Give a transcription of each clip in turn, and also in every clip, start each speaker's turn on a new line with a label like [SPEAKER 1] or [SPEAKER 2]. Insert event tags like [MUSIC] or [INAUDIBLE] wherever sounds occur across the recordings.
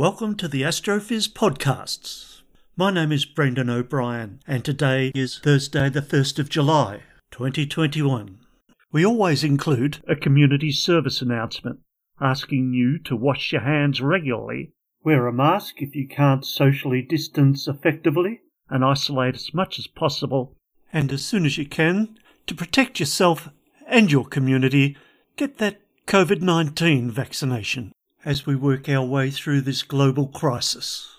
[SPEAKER 1] Welcome to the Astrophiz podcasts. My name is Brendan O'Brien, and today is Thursday, the 1st of July, 2021. We always include a community service announcement asking you to wash your hands regularly, wear a mask if you can't socially distance effectively, and isolate as much as possible, and as soon as you can, to protect yourself and your community, get that COVID 19 vaccination as we work our way through this global crisis.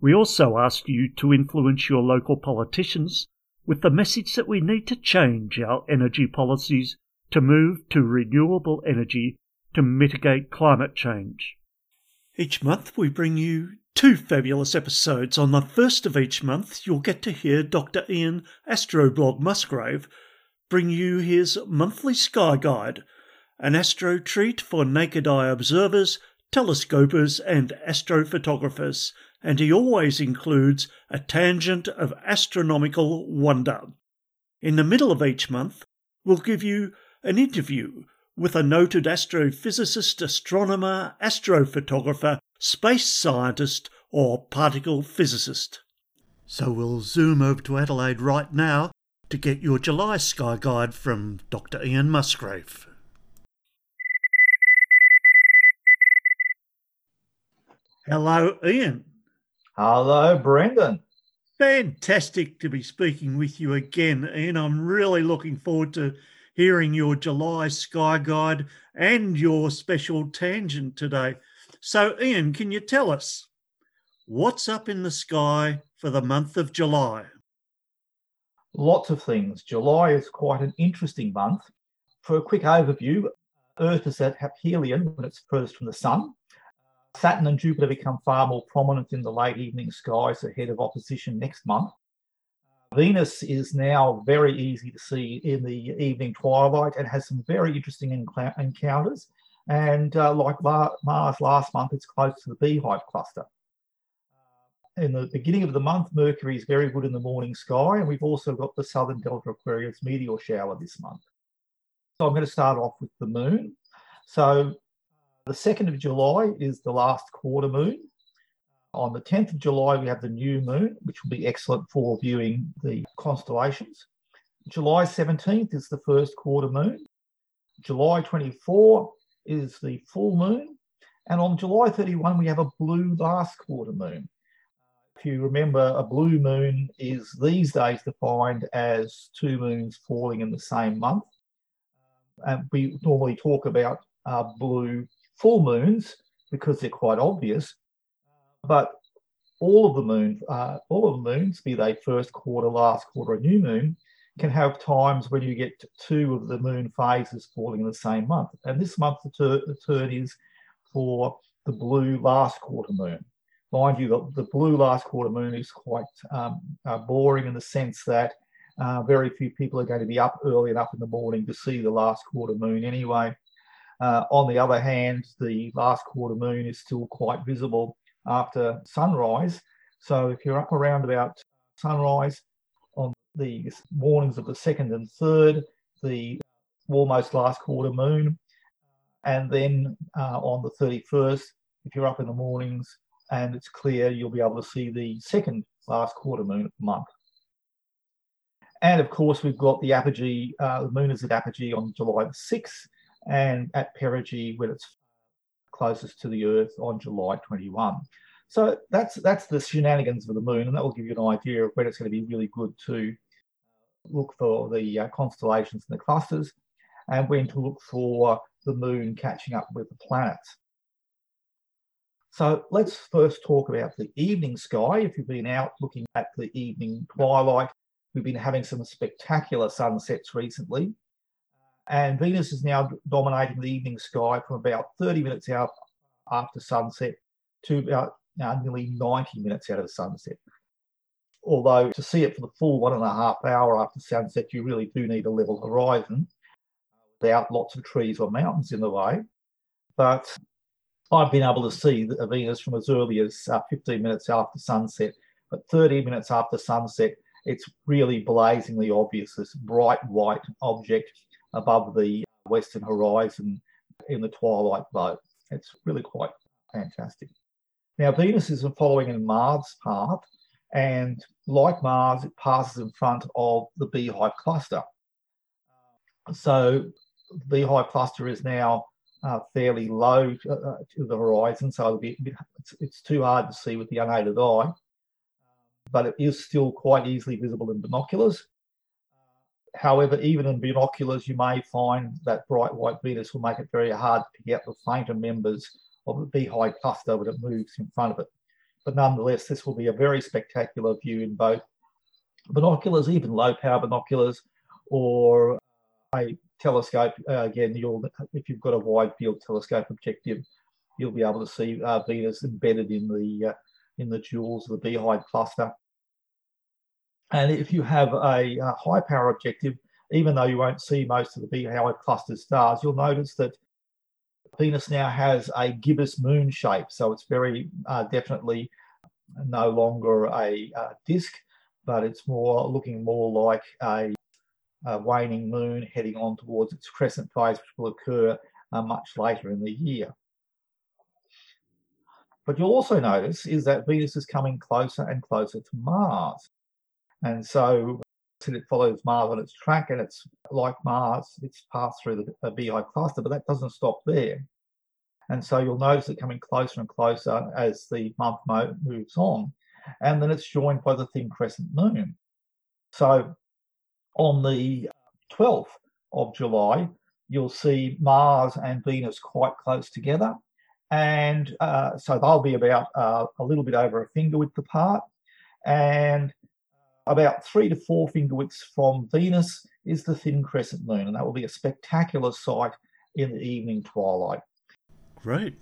[SPEAKER 1] We also ask you to influence your local politicians with the message that we need to change our energy policies to move to renewable energy to mitigate climate change. Each month we bring you two fabulous episodes. On the first of each month, you'll get to hear Dr. Ian Astroblog Musgrave bring you his monthly sky guide, an astro treat for naked eye observers, telescopers, and astrophotographers, and he always includes a tangent of astronomical wonder. In the middle of each month, we'll give you an interview with a noted astrophysicist, astronomer, astrophotographer, space scientist, or particle physicist. So we'll zoom over to Adelaide right now to get your July sky guide from Dr. Ian Musgrave. Hello, Ian.
[SPEAKER 2] Hello, Brendan.
[SPEAKER 1] Fantastic to be speaking with you again, Ian. I'm really looking forward to hearing your July Sky Guide and your special tangent today. So, Ian, can you tell us what's up in the sky for the month of July?
[SPEAKER 2] Lots of things. July is quite an interesting month. For a quick overview, Earth is at aphelion when it's furthest from the Sun. Saturn and Jupiter become far more prominent in the late evening skies ahead of opposition next month. Venus is now very easy to see in the evening twilight and has some very interesting encou- encounters. And uh, like La- Mars last month, it's close to the Beehive cluster. In the beginning of the month, Mercury is very good in the morning sky, and we've also got the Southern Delta Aquariids meteor shower this month. So I'm going to start off with the moon. So the 2nd of July is the last quarter moon. On the 10th of July, we have the new moon, which will be excellent for viewing the constellations. July 17th is the first quarter moon. July 24 is the full moon. And on July 31, we have a blue last quarter moon. If you remember, a blue moon is these days defined as two moons falling in the same month. And we normally talk about uh, blue full moons because they're quite obvious. But all of the moons, uh, all of the moons, be they first quarter, last quarter, or new moon, can have times when you get two of the moon phases falling in the same month. And this month, the, tur- the turn is for the blue last quarter moon. Mind you, the, the blue last quarter moon is quite um, uh, boring in the sense that uh, very few people are going to be up early enough in the morning to see the last quarter moon anyway. Uh, on the other hand, the last quarter moon is still quite visible after sunrise. So if you're up around about sunrise on the mornings of the second and third, the almost last quarter moon, and then uh, on the 31st, if you're up in the mornings and it's clear, you'll be able to see the second last quarter moon month. And of course, we've got the apogee, uh, the moon is at apogee on July the 6th, and at perigee when it's closest to the Earth on July 21. So that's that's the shenanigans of the moon, and that will give you an idea of when it's going to be really good to look for the uh, constellations and the clusters. and when to look for the moon catching up with the planets. So let's first talk about the evening sky. If you've been out looking at the evening twilight, we've been having some spectacular sunsets recently. And Venus is now dominating the evening sky from about 30 minutes out after sunset to about nearly 90 minutes out of sunset. Although to see it for the full one and a half hour after sunset, you really do need a level horizon without lots of trees or mountains in the way. But I've been able to see Venus from as early as uh, 15 minutes after sunset, but 30 minutes after sunset, it's really blazingly obvious, this bright white object above the western horizon in the twilight glow. It's really quite fantastic. Now, Venus is following in Mars' path, and like Mars, it passes in front of the Beehive cluster. So, the Beehive cluster is now uh, fairly low to, uh, to, the horizon, so be, it's, it's, too hard to see with the unaided eye, but it is still quite easily visible in binoculars. However, even in binoculars, you may find that bright white Venus will make it very hard to pick out the fainter members of the beehive cluster when it moves in front of it. But nonetheless, this will be a very spectacular view in both binoculars, even low power binoculars, or a telescope. Uh, again, you'll if you've got a wide field telescope objective, you'll be able to see uh, Venus embedded in the uh, in the jewels of the beehive cluster. And if you have a, a high power objective, even though you won't see most of the beehive cluster stars, you'll notice that Venus now has a gibbous moon shape. So it's very uh, definitely no longer a, a disk, but it's more looking more like a, a, waning moon heading on towards its crescent phase, which will occur uh, much later in the year. But you'll also notice is that Venus is coming closer and closer to Mars. And so it follows Mars on its track and it's like Mars, it's passed through the Beehive cluster, but that doesn't stop there. And so you'll notice it coming closer and closer as the month moves on. And then it's joined by the thin crescent moon. So on the 12th of July, you'll see Mars and Venus quite close together. And uh, so they'll be about uh, a little bit over a finger width apart. And about three to four finger widths from Venus is the thin crescent moon, and that will be a spectacular sight in the evening twilight.
[SPEAKER 1] Great.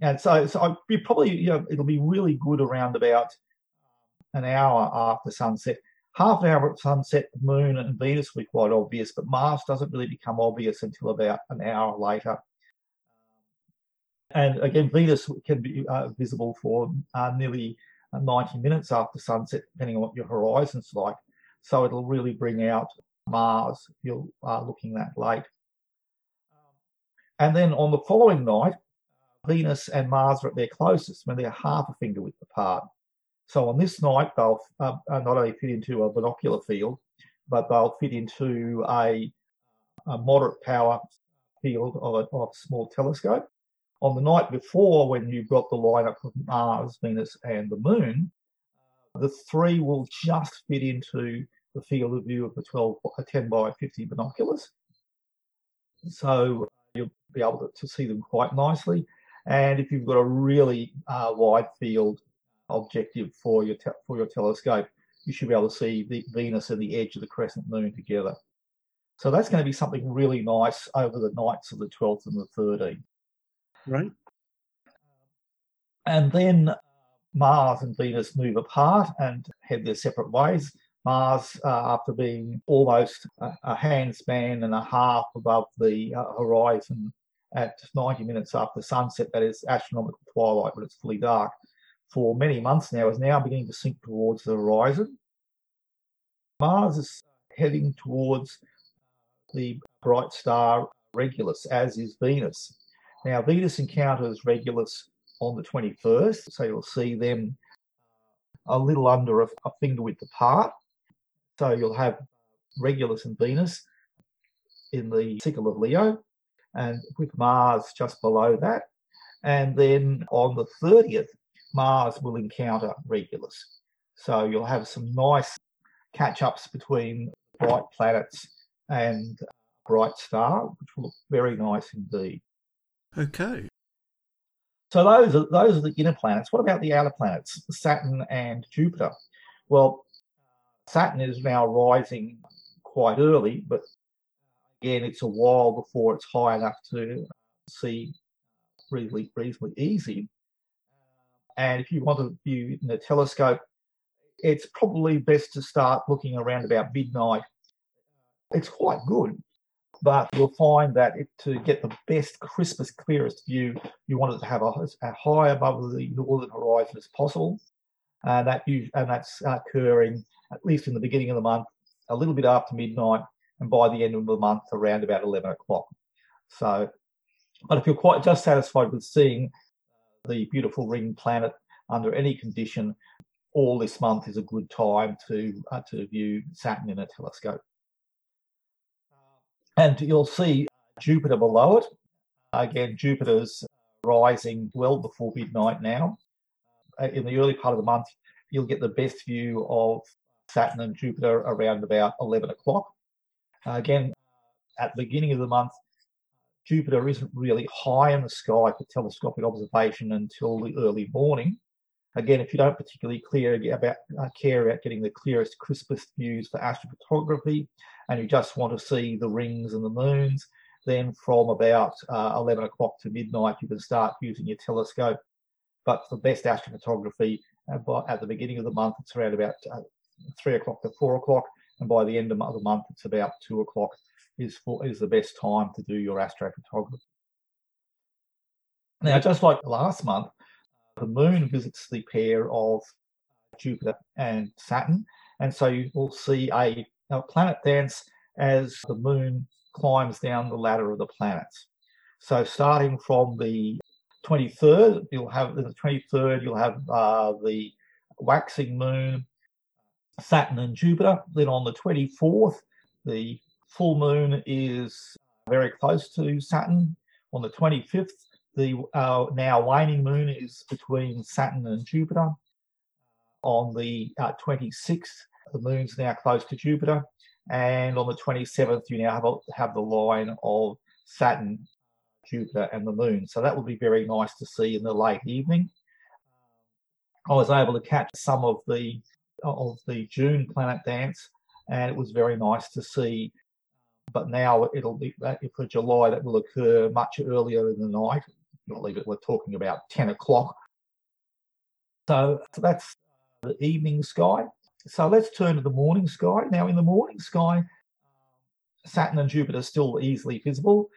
[SPEAKER 2] And so, so you probably, you know, it'll be really good around about an hour after sunset. Half an hour at sunset, the moon and Venus will be quite obvious, but Mars doesn't really become obvious until about an hour later. And again, Venus can be uh, visible for uh, nearly 90 minutes after sunset, depending on what your horizon's like. So it'll really bring out Mars if you're looking that late. And then on the following night, Venus and Mars are at their closest when they're half a finger width apart. So on this night, they'll uh, uh, not only fit into a binocular field, but they'll fit into a, a moderate power field of a, of a small telescope on the night before, when you've got the lineup of Mars, Venus, and the Moon, the three will just fit into the field of view of the 12, 10 by 50 binoculars. So you'll be able to, to see them quite nicely. And if you've got a really uh, wide field objective for your te- for your telescope, you should be able to see the Venus and the edge of the crescent moon together. So that's going to be something really nice over the nights of the 12th and the 13th.
[SPEAKER 1] Right.
[SPEAKER 2] And then Mars and Venus move apart and head their separate ways. Mars, uh, after being almost a, a and a half above the uh, horizon at 90 minutes after sunset, that is astronomical twilight when it's fully dark, for many months now, is now beginning to sink towards the horizon. Mars is heading towards the bright star Regulus, as is Venus. Now, Venus encounters Regulus on the 21st, so you'll see them a little under a, a finger width apart. So you'll have Regulus and Venus in the sickle of Leo, and with Mars just below that. And then on the 30th, Mars will encounter Regulus. So you'll have some nice catch ups between bright planets and bright star, which will look very nice indeed.
[SPEAKER 1] Okay.
[SPEAKER 2] So those are those are the inner planets. What about the outer planets, Saturn and Jupiter? Well, Saturn is now rising quite early, but again, it's a while before it's high enough to see reasonably reasonably easy. And if you want to view in a telescope, it's probably best to start looking around about midnight. It's quite good, but you'll find that it, to get the best, crispest, clearest view, you want it to have a, a high above the northern horizon as possible. And that and that's occurring at least in the beginning of the month, a little bit after midnight, and by the end of the month, around about 11 o'clock. So, but if you're quite just satisfied with seeing the beautiful ring planet under any condition, all this month is a good time to uh, to view Saturn in a telescope. And you'll see Jupiter below it. Again, Jupiter's rising well before midnight now. Uh, in the early part of the month, you'll get the best view of Saturn and Jupiter around about 11 o'clock. Uh, again, at the beginning of the month, Jupiter isn't really high in the sky for telescopic observation until the early morning. Again, if you don't particularly clear about, uh, care about getting the clearest, crispest views for astrophotography, and you just want to see the rings and the moons, then from about uh, 11 o'clock to midnight, you can start using your telescope. But for best astrophotography, uh, at the beginning of the month, it's around about uh, 3 o'clock to 4 o'clock, and by the end of the month, it's about 2 o'clock is, for, is the best time to do your astrophotography. Now, just like last month, the moon visits the pair of Jupiter and Saturn, and so you will see a, a planet dance as the moon climbs down the ladder of the planets. So starting from the 23rd, you'll have the 23rd, you'll have uh, the waxing moon, Saturn and Jupiter. Then on the 24th, the full moon is very close to Saturn. On the 25th, the uh, now waning moon is between Saturn and Jupiter. On the uh, 26th, the moon's now close to Jupiter. And on the 27th, you now have, a, have the line of Saturn, Jupiter, and the moon. So that will be very nice to see in the late evening. I was able to catch some of the of the June planet dance, and it was very nice to see. But now it'll be for July that will occur much earlier in the night, not leave it, we're talking about 10 o'clock. So, that's the evening sky. So let's turn to the morning sky. Now, in the morning sky, Saturn and Jupiter are still easily visible.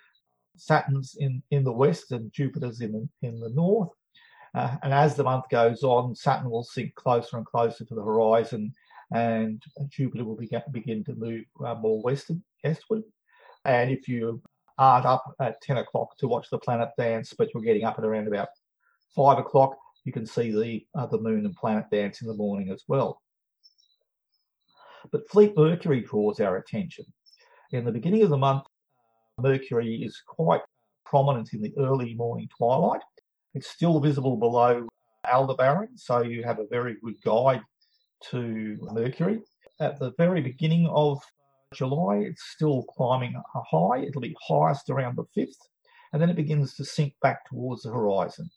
[SPEAKER 2] Saturn's in, in the west and Jupiter's in the, in the north. Uh, and as the month goes on, Saturn will sink closer and closer to the horizon, and Jupiter will begin, begin to move uh, more western, westward. And if you aren't up at 10 o'clock to watch the planet dance, but you're getting up at around about 5 o'clock, you can see the, uh, the moon and planet dance in the morning as well. But Fleet Mercury draws our attention. In the beginning of the month, Mercury is quite prominent in the early morning twilight. It's still visible below Aldebaran, so you have a very good guide to Mercury. At the very beginning of July, it's still climbing high. It'll be highest around the 5th, and then it begins to sink back towards the horizon.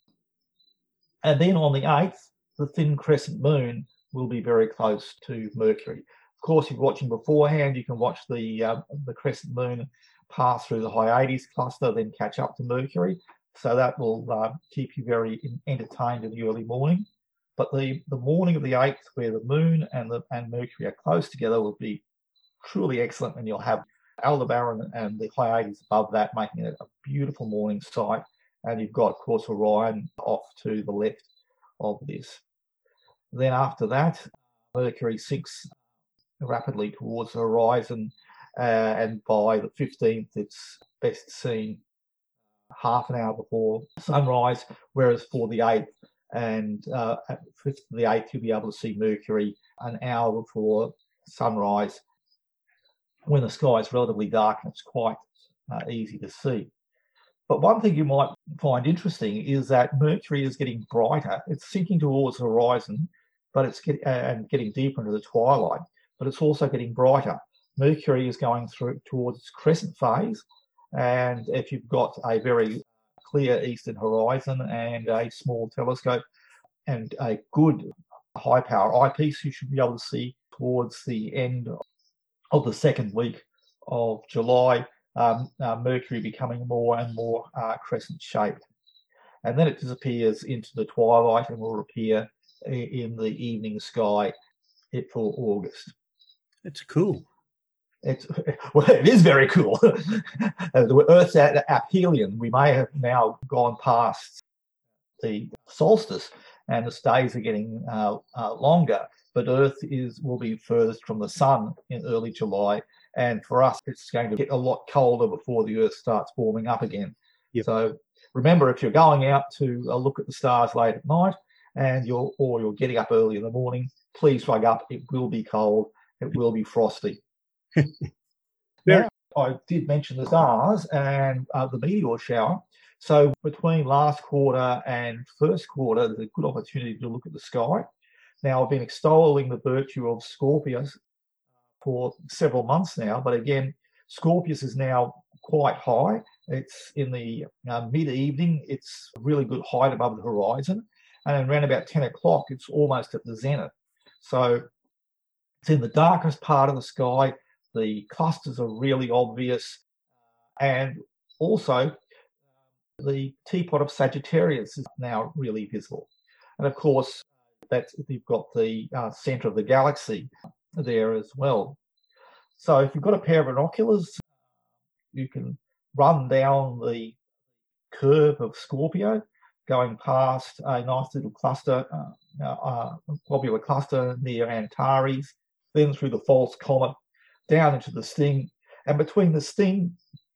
[SPEAKER 2] And then on the 8th, the thin crescent moon will be very close to Mercury. Of course, if you're watching beforehand, you can watch the uh, the crescent moon pass through the Hyades cluster, then catch up to Mercury. So that will uh, keep you very entertained in the early morning. But the, the morning of the 8th, where the moon and the and Mercury are close together, will be truly excellent, and you'll have Aldebaran and the Hyades above that, making it a beautiful morning sight. And you've got, of course, Orion off to the left of this. Then after that, Mercury sinks rapidly towards the horizon, uh, and by the 15th, it's best seen half an hour before sunrise, whereas for the 8th and uh, at the 8th, you'll be able to see Mercury an hour before sunrise when the sky is relatively dark and it's quite uh, easy to see. But one thing you might find interesting is that Mercury is getting brighter. It's sinking towards the horizon, but it's uh, and getting deeper into the twilight. But it's also getting brighter. Mercury is going through towards its crescent phase. And if you've got a very clear eastern horizon and a small telescope and a good high power eyepiece, you should be able to see towards the end of the second week of July um, uh, Mercury becoming more and more uh, crescent shaped. And then it disappears into the twilight and will appear in the evening sky for August.
[SPEAKER 1] It's cool.
[SPEAKER 2] It's [LAUGHS] well, it is very cool. [LAUGHS] the Earth's at aphelion. We may have now gone past the solstice, and the days are getting uh, uh, longer. But Earth is will be furthest from the sun in early July, and for us, it's going to get a lot colder before the Earth starts warming up again.
[SPEAKER 1] Yep.
[SPEAKER 2] So remember, if you're going out to uh, look at the stars late at night, and you're or you're getting up early in the morning, please rug up. It will be cold. It will be frosty. [LAUGHS] now, I did mention the stars and uh, the meteor shower. So between last quarter and first quarter, there's a good opportunity to look at the sky. Now, I've been extolling the virtue of Scorpius for several months now, but again, Scorpius is now quite high. It's in the uh, mid evening, it's a really good height above the horizon. And around about 10 o'clock, it's almost at the zenith. So it's in the darkest part of the sky. The clusters are really obvious. And also, the teapot of Sagittarius is now really visible. And of course, that's if you've got the uh, center of the galaxy there as well. So if you've got a pair of binoculars, you can run down the curve of Scorpio, going past a nice little cluster, uh, uh, globular cluster near Antares, then through the false comet, down into the sting. And between the sting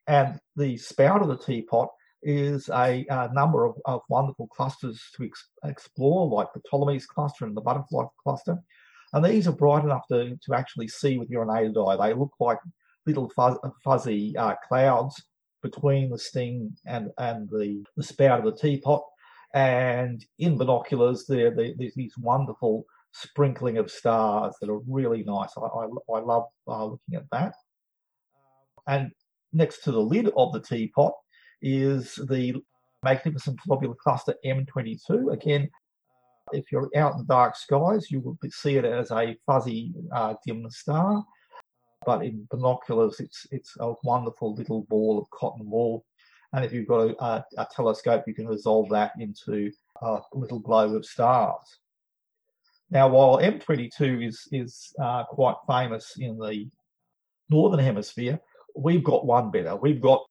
[SPEAKER 2] and the spout of the teapot is a, a number of, of, wonderful clusters to ex- explore, like the Ptolemy's cluster and the butterfly cluster. And these are bright enough to, to actually see with your unaided eye. They look like little fuzz, fuzzy uh, clouds between the sting and, and the, the spout of the teapot. And in binoculars, there, there's these wonderful sprinkling of stars that are really nice. I, I, I love uh, looking at that. And next to the lid of the teapot is the magnificent globular cluster M22. Again, if you're out in the dark skies, you will see it as a fuzzy uh, dim star. But in binoculars, it's it's a wonderful little ball of cotton wool. And if you've got a, a, a telescope, you can resolve that into a little globe of stars. Now, while M22 is is uh, quite famous in the northern hemisphere, we've got one better. We've got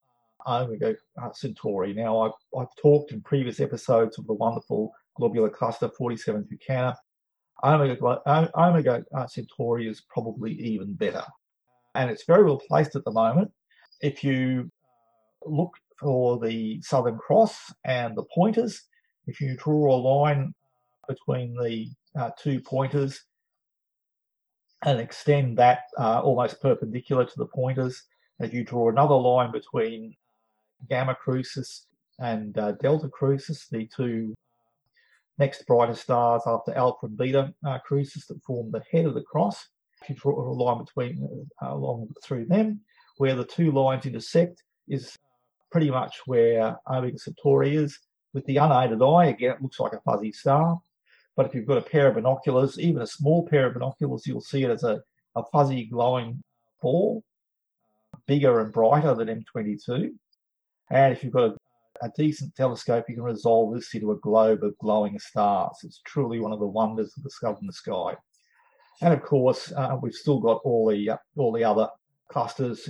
[SPEAKER 2] Omega uh, Centauri. Now, I've, I've talked in previous episodes of the wonderful globular cluster 47 Tucana. Omega, uh, Centauri is probably even better. And it's very well placed at the moment. If you look for the Southern Cross and the pointers, if you draw a line between the uh, two pointers and extend that uh, almost perpendicular to the pointers, if you draw another line between Gamma Crucis and uh, Delta Crucis, the two next brightest stars after Alpha and Beta uh, Crucis that form the head of the cross. If you draw a line between uh, along through them, where the two lines intersect is pretty much where Omega Centauri is. With the unaided eye, again, it looks like a fuzzy star. But if you've got a pair of binoculars, even a small pair of binoculars, you'll see it as a, a fuzzy glowing ball, bigger and brighter than M22. And if you've got a, a, decent telescope, you can resolve this into a globe of glowing stars. It's truly one of the wonders of the southern sky. And of course, uh, we've still got all the uh, all the other clusters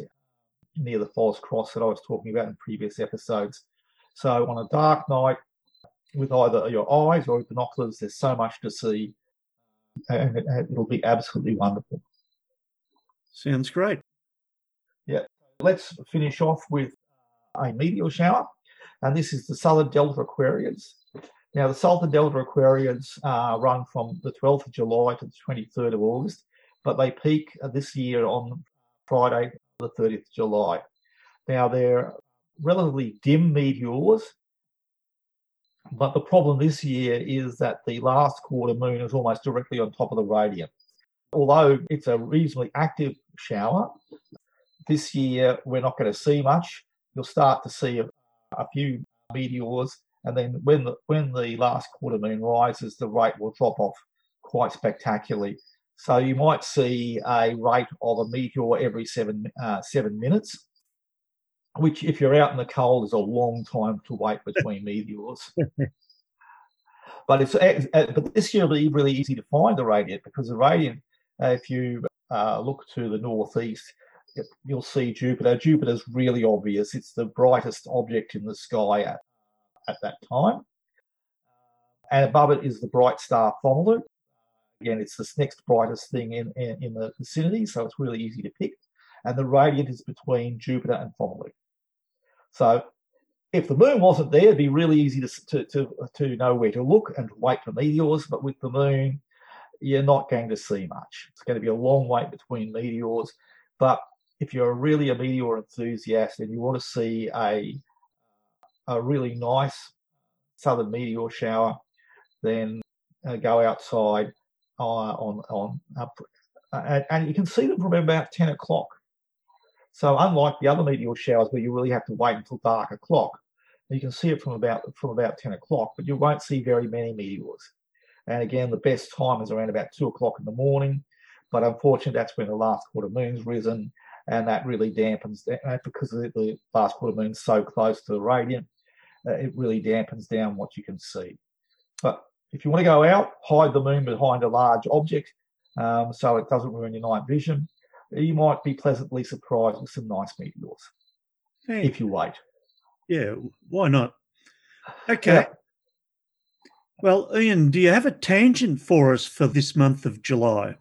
[SPEAKER 2] near the false cross that I was talking about in previous episodes. So on a dark night, with either your eyes or binoculars, there's so much to see, and it, will be absolutely wonderful.
[SPEAKER 1] Sounds great.
[SPEAKER 2] Yeah. Let's finish off with a meteor shower, and this is the Southern Delta Aquariids. Now, the Southern Delta Aquariids uh, run from the 12th of July to the 23rd of August, but they peak this year on Friday, the 30th of July. Now, they're relatively dim meteors, but the problem this year is that the last quarter moon is almost directly on top of the radiant. although it's a reasonably active shower, this year we're not going to see much. You'll start to see a, a few meteors, and then when the, when the last quarter moon rises, the rate will drop off quite spectacularly. So you might see a rate of a meteor every seven uh, seven minutes, which, if you're out in the cold, is a long time to wait [LAUGHS] between meteors. but it's uh, but this year will be really easy to find the radiant because the radiant, uh, if you uh, look to the northeast, you'll see Jupiter. Jupiter's really obvious. It's the brightest object in the sky at, at that time. And above it is the bright star Fomalhaut. Again, it's the next brightest thing in, in, in, the vicinity, so it's really easy to pick. And the radiant is between Jupiter and Fomalhaut. So if the moon wasn't there, it'd be really easy to, to, to, to know where to look and wait for meteors. But with the moon, you're not going to see much. It's going to be a long wait between meteors. But if you're really a meteor enthusiast and you want to see a a really nice southern meteor shower, then uh, go outside uh, on on up, uh, and, you can see them from about ten o'clock. So unlike the other meteor showers where you really have to wait until dark o'clock, you can see it from about from about ten o'clock, but you won't see very many meteors. And again, the best time is around about two o'clock in the morning. But unfortunately, that's when the last quarter moon's risen, and that really dampens down because the last quarter moon's so close to the radiant. Uh, it really dampens down what you can see. But if you want to go out, hide the moon behind a large object um, so it doesn't ruin your night vision. You might be pleasantly surprised with some nice meteors hey. if you wait.
[SPEAKER 1] Yeah, why not? Okay. Yeah. Well, Ian, do you have a tangent for us for this month of July?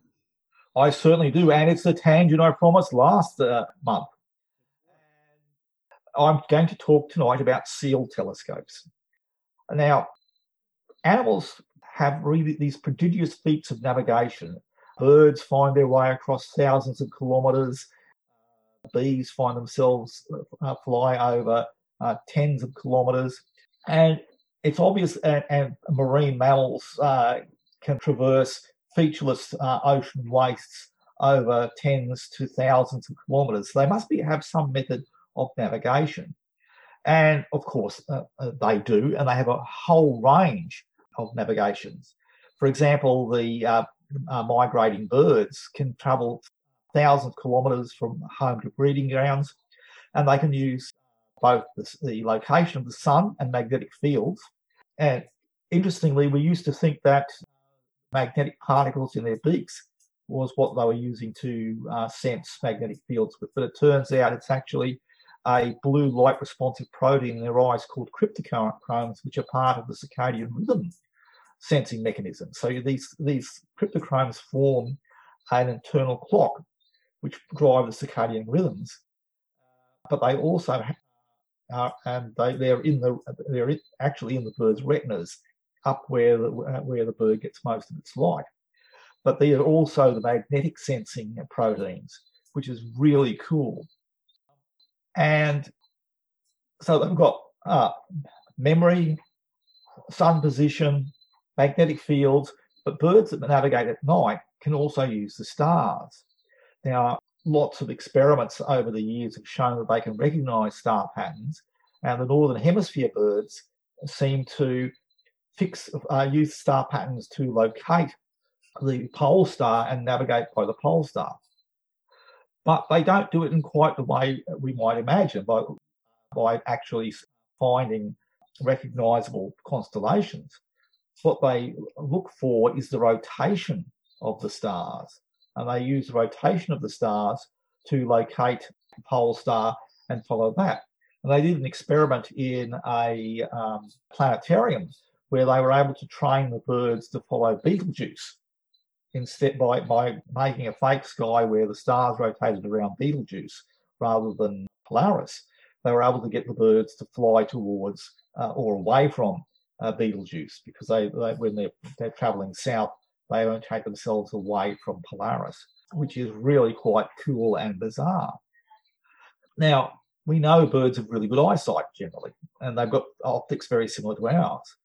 [SPEAKER 2] I certainly do, and it's the tangent I promised last uh, month. I'm going to talk tonight about SEAL telescopes. Now, animals have really these prodigious feats of navigation. Birds find their way across thousands of kilometres. Bees find themselves uh, fly over uh, tens of kilometres. And it's obvious, and, and marine mammals uh, can traverse featureless uh, ocean wastes over tens to thousands of kilometres. So they must be have some method of navigation. And of course, uh, uh, they do, and they have a whole range of navigations. For example, the uh, uh migrating birds can travel thousands of kilometres from home to breeding grounds, and they can use both the, the location of the sun and magnetic fields. And interestingly, we used to think that magnetic particles in their beaks was what they were using to uh, sense magnetic fields. But it turns out it's actually a blue light responsive protein in their eyes called cryptochromes, which are part of the circadian rhythm sensing mechanism. So these, these cryptochromes form an internal clock which drive the circadian rhythms. But they also are, and they, they're in the they're actually in the bird's retinas up where the, where the bird gets most of its light. But they are also the magnetic sensing proteins, which is really cool. And so they've got uh, memory, sun position, magnetic fields, but birds that navigate at night can also use the stars. Now, lots of experiments over the years have shown that they can recognize star patterns, and the northern hemisphere birds seem to fix uh, use star patterns to locate the pole star and navigate by the pole star. But they don't do it in quite the way we might imagine by, by actually finding recognizable constellations. What they look for is the rotation of the stars, and they use the rotation of the stars to locate the pole star and follow that. And they did an experiment in a um, planetarium where they were able to train the birds to follow Betelgeuse instead by, by making a fake sky where the stars rotated around Betelgeuse rather than Polaris. They were able to get the birds to fly towards uh, or away from uh, Betelgeuse because they, they when they're, they're traveling south, they won't take themselves away from Polaris, which is really quite cool and bizarre. Now, we know birds have really good eyesight generally, and they've got optics very similar to ours.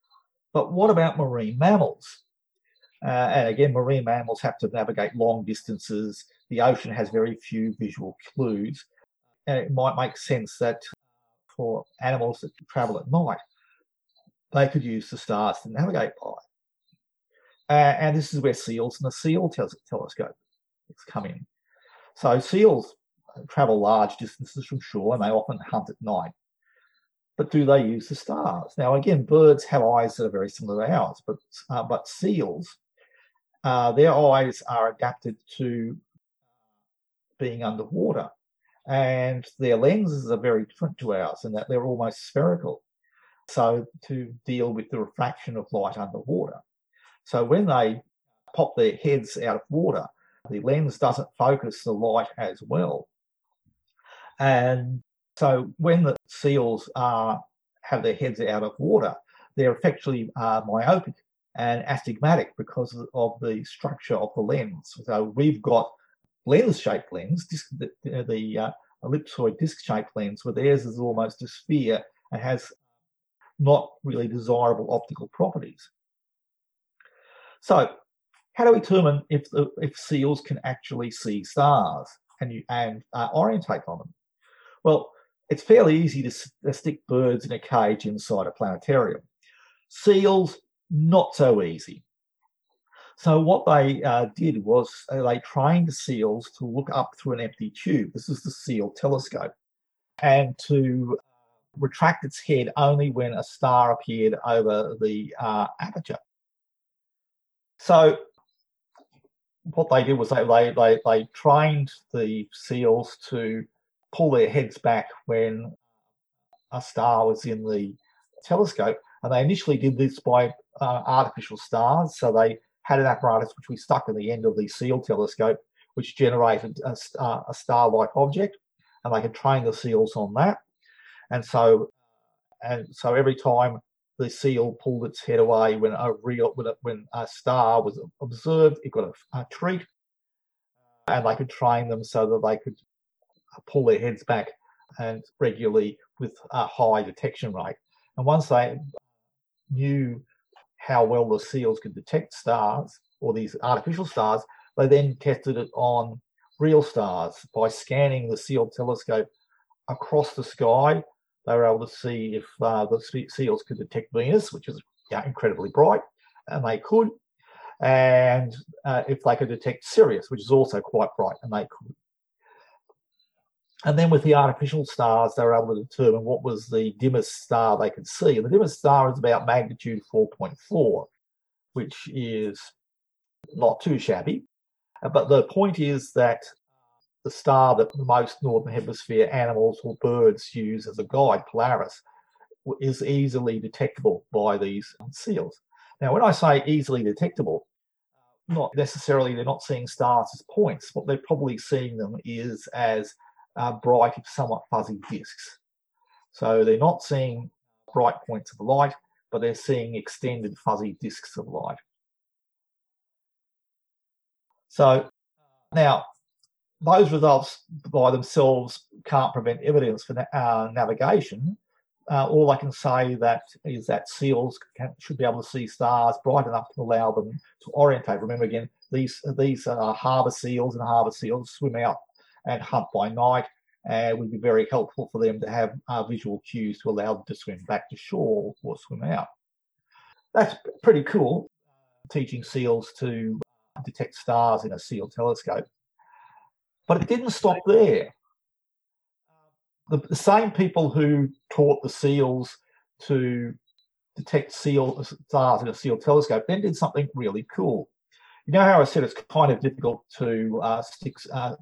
[SPEAKER 2] But what about marine mammals? Uh, and again, marine mammals have to navigate long distances. The ocean has very few visual clues. And it might make sense that for animals that travel at night, they could use the stars to navigate by. Uh, and this is where seals and the seal tel- telescope come in. So seals travel large distances from shore and they often hunt at night. But do they use the stars? Now, again, birds have eyes that are very similar to ours, but uh, but seals, uh, their eyes are adapted to being underwater, and their lenses are very different to ours in that they're almost spherical. So to deal with the refraction of light underwater. So when they pop their heads out of water, the lens doesn't focus the light as well. And so when the seals are have their heads out of water, they're effectively uh, myopic and astigmatic because of the structure of the lens. So we've got lens-shaped lens, disc, the, the uh, ellipsoid disc-shaped lens, where theirs is almost a sphere and has not really desirable optical properties. So how do we determine if the, if seals can actually see stars and you, and uh, orientate on them? Well, it's fairly easy to, stick birds in a cage inside a planetarium. Seals, not so easy. So what they uh, did was uh, they trained the seals to look up through an empty tube. This is the seal telescope, and to retract its head only when a star appeared over the uh, aperture. So what they did was they, they, they, they trained the seals to pull their heads back when a star was in the telescope. And they initially did this by uh, artificial stars. So they had an apparatus which we stuck in the end of the SEAL telescope, which generated a, uh, a star like object. And they could train the seals on that. And so, and so every time the seal pulled its head away when a real when a, when a star was observed, it got a, a treat, and they could train them so that they could pull their heads back and regularly with a high detection rate. And once they knew how well the seals could detect stars or these artificial stars, they then tested it on real stars by scanning the seal telescope across the sky. They were able to see if uh, the seals could detect Venus, which is yeah, incredibly bright, and they could. And uh, if they could detect Sirius, which is also quite bright, and they could. And then with the artificial stars, they were able to determine what was the dimmest star they could see. And the dimmest star is about magnitude 4.4, which is not too shabby. Uh, but the point is that the star that most northern hemisphere animals or birds use as a guide, Polaris, is easily detectable by these seals. Now, when I say easily detectable, not necessarily they're not seeing stars as points. What they're probably seeing them is as uh, bright, somewhat fuzzy disks. So they're not seeing bright points of light, but they're seeing extended fuzzy disks of light. So now those results by themselves can't prevent evidence for na- uh, navigation. Uh, all I can say that is that seals can, should be able to see stars bright enough to allow them to orientate. Remember again, these these are harbour seals, and harbour seals swim out and hunt by night. And it would be very helpful for them to have uh, visual cues to allow them to swim back to shore or swim out. That's pretty cool, teaching seals to detect stars in a seal telescope. But it didn't stop there. The, the same people who taught the seals to detect seal stars in a seal telescope then did something really cool. You know how I said it's kind of difficult to uh, stick uh,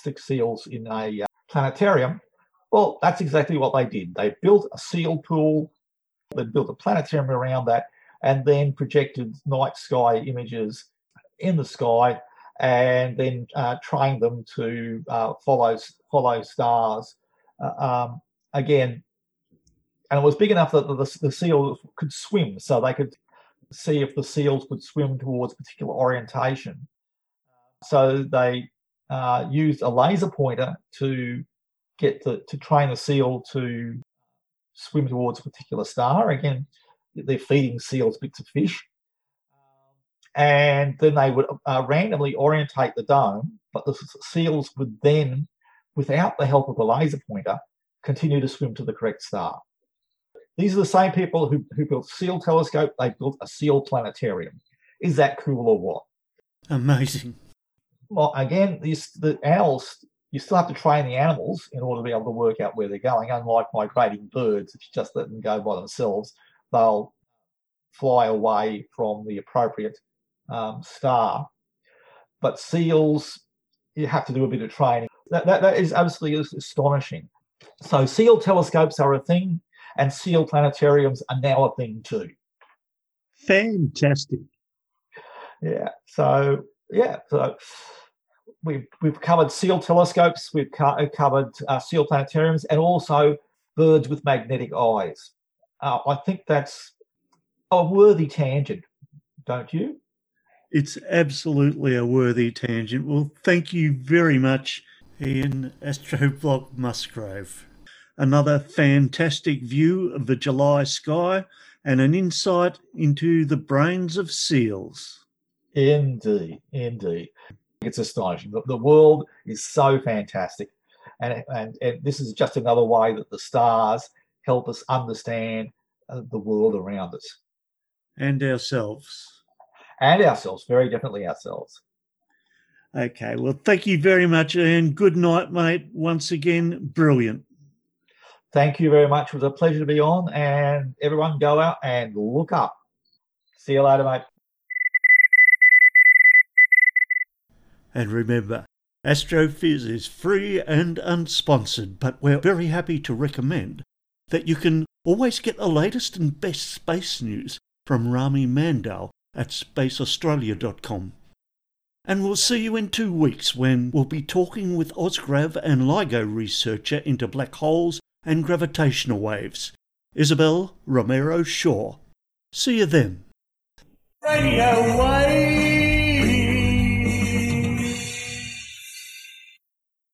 [SPEAKER 2] stick seals in a uh, planetarium. Well, that's exactly what they did. They built a seal pool, they built a planetarium around that, and then projected night sky images in the sky, and then uh, trained them to uh, follow follow stars. Uh, um, again, and it was big enough that the, the, the seals could swim, so they could see if the seals would swim towards particular orientation. So they uh, used a laser pointer to get the, to train a seal to swim towards a particular star. Again, they're feeding seals bits of fish. and then they would uh, randomly orientate the dome, but the seals would then, without the help of the laser pointer, continue to swim to the correct star. These are the same people who, who built SEAL telescope, they built a SEAL planetarium. Is that cool or what?
[SPEAKER 1] Amazing.
[SPEAKER 2] Well, again, these the owls, you still have to train the animals in order to be able to work out where they're going. Unlike migrating birds, if you just let them go by themselves, they'll fly away from the appropriate um, star. But seals, you have to do a bit of training. That, that, that is absolutely astonishing. So seal telescopes are a thing, and seal planetariums are now a thing too.
[SPEAKER 1] Fantastic.
[SPEAKER 2] Yeah. So yeah. So we've we've covered seal telescopes, we've co- covered uh, seal planetariums, and also birds with magnetic eyes. Uh, I think that's a worthy tangent, don't you?
[SPEAKER 1] It's absolutely a worthy tangent. Well, thank you very much, Ian Astroblog Musgrave. Another fantastic view of the July sky and an insight into the brains of seals.
[SPEAKER 2] Indeed, indeed. It's astonishing. The, the world is so fantastic. And, and, and this is just another way that the stars help us understand uh, the world around us.
[SPEAKER 1] And ourselves
[SPEAKER 2] and ourselves, very definitely ourselves.
[SPEAKER 1] Okay, well, thank you very much, and good night, mate. Once again, brilliant.
[SPEAKER 2] Thank you very much. It was a pleasure to be on, and everyone go out and look up. See you later, mate.
[SPEAKER 1] And remember, Astrophiz is free and unsponsored, but we're very happy to recommend that you can always get the latest and best space news from Rami Mandow at spaceaustralia.com. And we'll see you in two weeks when we'll be talking with OzGrav and LIGO researcher into black holes and gravitational waves, Isobel Romero Shaw. See you then.
[SPEAKER 3] Radio Wave!